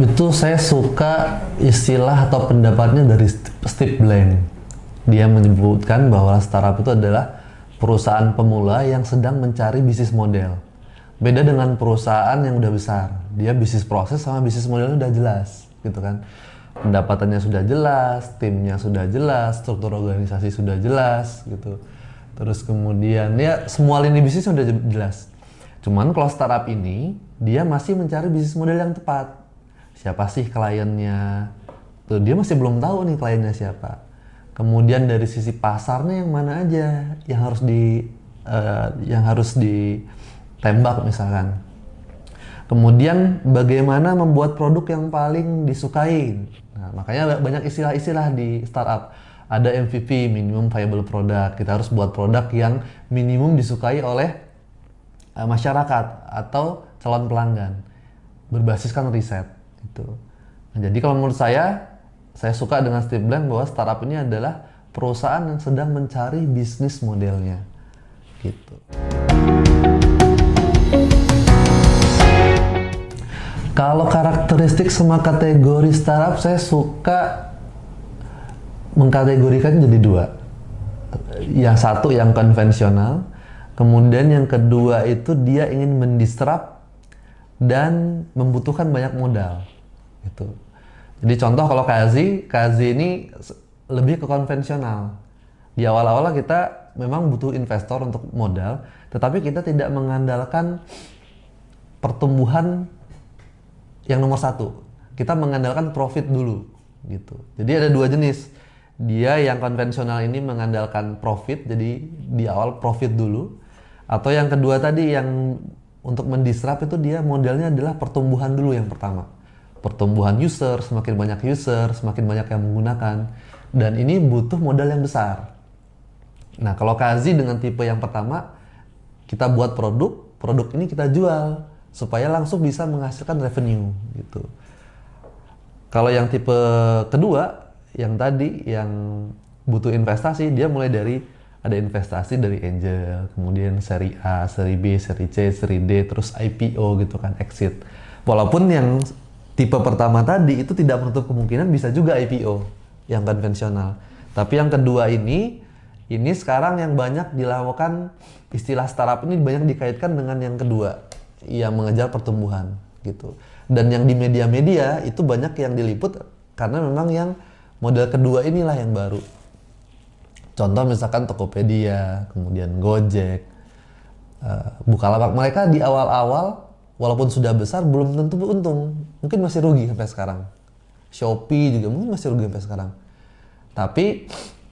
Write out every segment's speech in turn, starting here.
itu saya suka istilah atau pendapatnya dari Steve Blank. Dia menyebutkan bahwa startup itu adalah perusahaan pemula yang sedang mencari bisnis model. Beda dengan perusahaan yang udah besar. Dia bisnis proses sama bisnis modelnya udah jelas, gitu kan. Pendapatannya sudah jelas, timnya sudah jelas, struktur organisasi sudah jelas, gitu. Terus kemudian ya semua lini bisnis sudah jelas. Cuman kalau startup ini dia masih mencari bisnis model yang tepat. Siapa sih kliennya? Tuh dia masih belum tahu nih kliennya siapa. Kemudian dari sisi pasarnya yang mana aja yang harus di uh, yang harus ditembak misalkan. Kemudian bagaimana membuat produk yang paling disukai. Nah, makanya banyak istilah-istilah di startup. Ada MVP, minimum viable product. Kita harus buat produk yang minimum disukai oleh uh, masyarakat atau calon pelanggan berbasiskan riset itu. Nah, jadi kalau menurut saya saya suka dengan Steve Blank bahwa startup ini adalah perusahaan yang sedang mencari bisnis modelnya gitu. Kalau karakteristik sama kategori startup saya suka mengkategorikan jadi dua. Yang satu yang konvensional, kemudian yang kedua itu dia ingin mendisrupt dan membutuhkan banyak modal gitu. Jadi contoh kalau Kazi, Kazi ini lebih ke konvensional. Di awal-awal kita memang butuh investor untuk modal, tetapi kita tidak mengandalkan pertumbuhan yang nomor satu. Kita mengandalkan profit dulu, gitu. Jadi ada dua jenis. Dia yang konvensional ini mengandalkan profit, jadi di awal profit dulu. Atau yang kedua tadi yang untuk mendisrupt itu dia modelnya adalah pertumbuhan dulu yang pertama. Pertumbuhan user, semakin banyak user, semakin banyak yang menggunakan. Dan ini butuh modal yang besar. Nah, kalau Kazi dengan tipe yang pertama, kita buat produk, produk ini kita jual supaya langsung bisa menghasilkan revenue gitu. Kalau yang tipe kedua, yang tadi yang butuh investasi, dia mulai dari ada investasi dari angel, kemudian seri A, seri B, seri C, seri D, terus IPO gitu kan, exit. Walaupun yang tipe pertama tadi itu tidak menutup kemungkinan bisa juga IPO yang konvensional. Tapi yang kedua ini, ini sekarang yang banyak dilakukan istilah startup ini banyak dikaitkan dengan yang kedua, yang mengejar pertumbuhan gitu. Dan yang di media-media itu banyak yang diliput karena memang yang model kedua inilah yang baru Contoh misalkan Tokopedia, kemudian Gojek, uh, Bukalapak. Mereka di awal-awal walaupun sudah besar belum tentu untung. Mungkin masih rugi sampai sekarang. Shopee juga mungkin masih rugi sampai sekarang. Tapi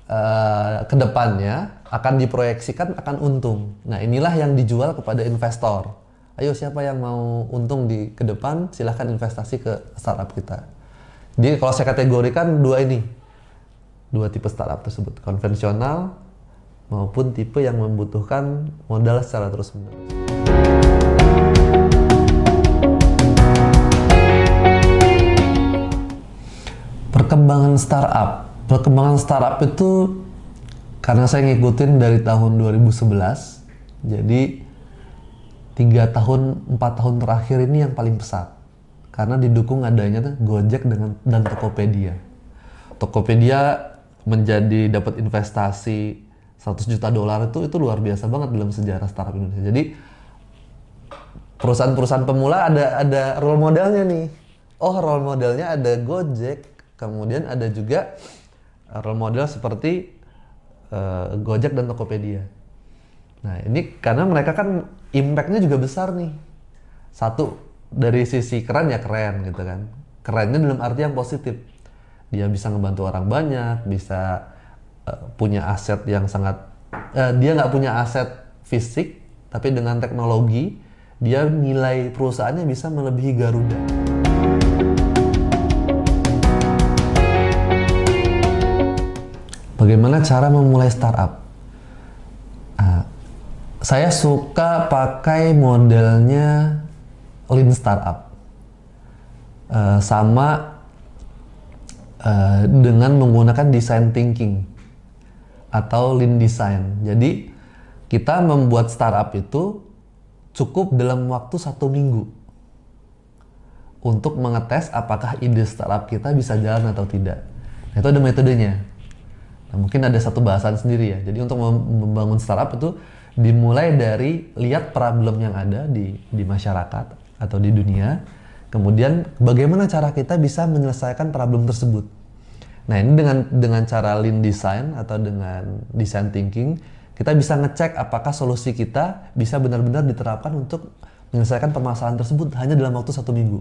uh, ke depannya akan diproyeksikan akan untung. Nah inilah yang dijual kepada investor. Ayo siapa yang mau untung di ke depan silahkan investasi ke startup kita. Jadi kalau saya kategorikan dua ini, dua tipe startup tersebut, konvensional maupun tipe yang membutuhkan modal secara terus-menerus. Perkembangan startup. Perkembangan startup itu karena saya ngikutin dari tahun 2011, jadi tiga tahun, empat tahun terakhir ini yang paling pesat. Karena didukung adanya Gojek dengan dan Tokopedia. Tokopedia menjadi dapat investasi 100 juta dolar itu itu luar biasa banget dalam sejarah startup Indonesia. Jadi perusahaan-perusahaan pemula ada ada role modelnya nih. Oh, role modelnya ada Gojek, kemudian ada juga role model seperti uh, Gojek dan Tokopedia. Nah, ini karena mereka kan impact-nya juga besar nih. Satu, dari sisi keren ya keren gitu kan. Kerennya dalam arti yang positif dia bisa ngebantu orang banyak bisa uh, punya aset yang sangat uh, dia nggak punya aset fisik tapi dengan teknologi dia nilai perusahaannya bisa melebihi Garuda. Bagaimana cara memulai startup? Uh, saya suka pakai modelnya lean startup. Uh, sama uh, dengan menggunakan design thinking atau lean design. Jadi kita membuat startup itu cukup dalam waktu satu minggu untuk mengetes apakah ide startup kita bisa jalan atau tidak. Itu ada metodenya. Nah, mungkin ada satu bahasan sendiri ya. Jadi untuk membangun startup itu dimulai dari lihat problem yang ada di di masyarakat atau di dunia, kemudian bagaimana cara kita bisa menyelesaikan problem tersebut. Nah ini dengan dengan cara lean design atau dengan design thinking kita bisa ngecek apakah solusi kita bisa benar-benar diterapkan untuk menyelesaikan permasalahan tersebut hanya dalam waktu satu minggu.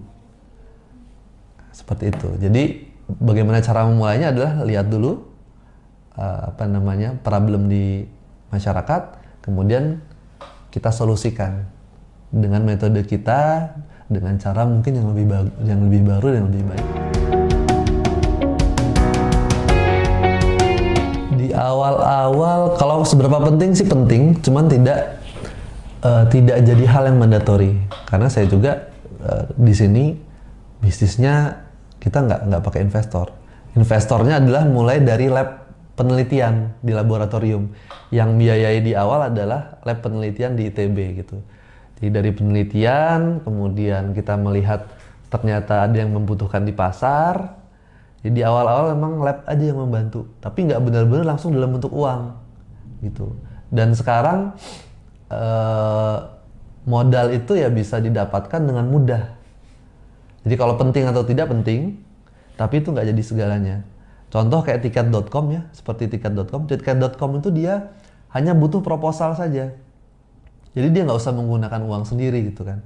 Seperti itu. Jadi bagaimana cara memulainya adalah lihat dulu uh, apa namanya problem di masyarakat, kemudian kita solusikan dengan metode kita dengan cara mungkin yang lebih yang lebih baru dan lebih baik. Di awal-awal kalau seberapa penting sih penting, cuman tidak uh, tidak jadi hal yang mandatori karena saya juga uh, di sini bisnisnya kita nggak nggak pakai investor. Investornya adalah mulai dari lab penelitian di laboratorium. Yang biayai di awal adalah lab penelitian di ITB gitu. Jadi dari penelitian, kemudian kita melihat ternyata ada yang membutuhkan di pasar. Jadi di awal-awal memang lab aja yang membantu, tapi nggak benar-benar langsung dalam bentuk uang gitu. Dan sekarang eh, modal itu ya bisa didapatkan dengan mudah. Jadi kalau penting atau tidak penting, tapi itu nggak jadi segalanya. Contoh kayak tiket.com ya, seperti tiket.com. Tiket.com itu dia hanya butuh proposal saja. Jadi dia nggak usah menggunakan uang sendiri gitu kan.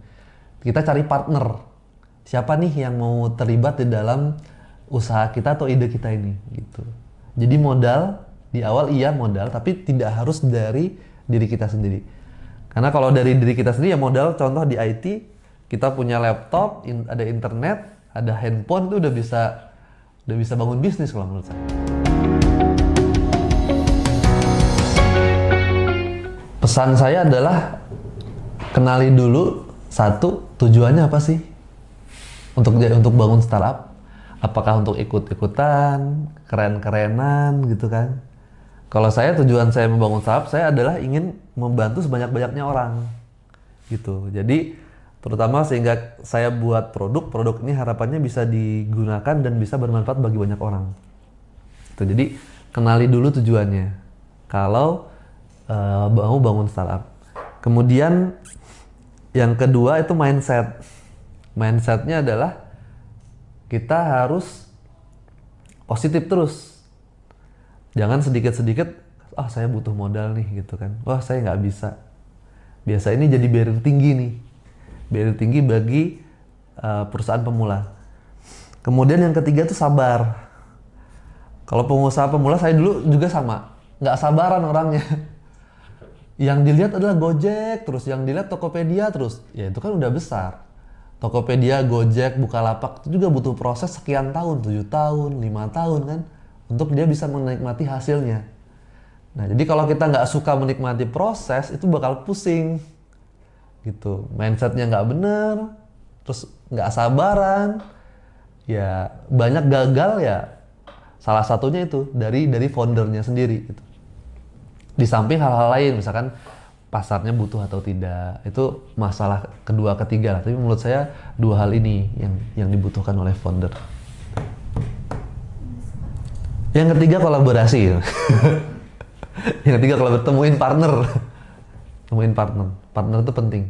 Kita cari partner. Siapa nih yang mau terlibat di dalam usaha kita atau ide kita ini gitu. Jadi modal di awal iya modal, tapi tidak harus dari diri kita sendiri. Karena kalau dari diri kita sendiri ya modal contoh di IT, kita punya laptop, ada internet, ada handphone itu udah bisa udah bisa bangun bisnis kalau menurut saya. Pesan saya adalah kenali dulu satu tujuannya apa sih untuk untuk bangun startup. Apakah untuk ikut-ikutan, keren-kerenan gitu kan? Kalau saya tujuan saya membangun startup, saya adalah ingin membantu sebanyak-banyaknya orang gitu. Jadi terutama sehingga saya buat produk produk ini harapannya bisa digunakan dan bisa bermanfaat bagi banyak orang. Itu jadi kenali dulu tujuannya. Kalau uh, mau bangun startup. Kemudian yang kedua itu mindset. Mindsetnya adalah kita harus positif terus. Jangan sedikit-sedikit ah oh, saya butuh modal nih gitu kan. Wah saya nggak bisa. Biasa ini jadi barrier tinggi nih barrier tinggi bagi uh, perusahaan pemula. Kemudian yang ketiga itu sabar. Kalau pengusaha pemula saya dulu juga sama, nggak sabaran orangnya. Yang dilihat adalah Gojek, terus yang dilihat Tokopedia terus, ya itu kan udah besar. Tokopedia, Gojek, Bukalapak itu juga butuh proses sekian tahun, tujuh tahun, lima tahun kan, untuk dia bisa menikmati hasilnya. Nah, jadi kalau kita nggak suka menikmati proses, itu bakal pusing gitu. Mindsetnya nggak bener terus nggak sabaran. Ya banyak gagal ya. Salah satunya itu dari dari foundernya sendiri gitu. Di samping hal-hal lain misalkan pasarnya butuh atau tidak. Itu masalah kedua ketiga lah. Tapi menurut saya dua hal ini yang yang dibutuhkan oleh founder. Yang ketiga kolaborasi. Yang ketiga kalau bertemuin partner temuin partner. Partner itu penting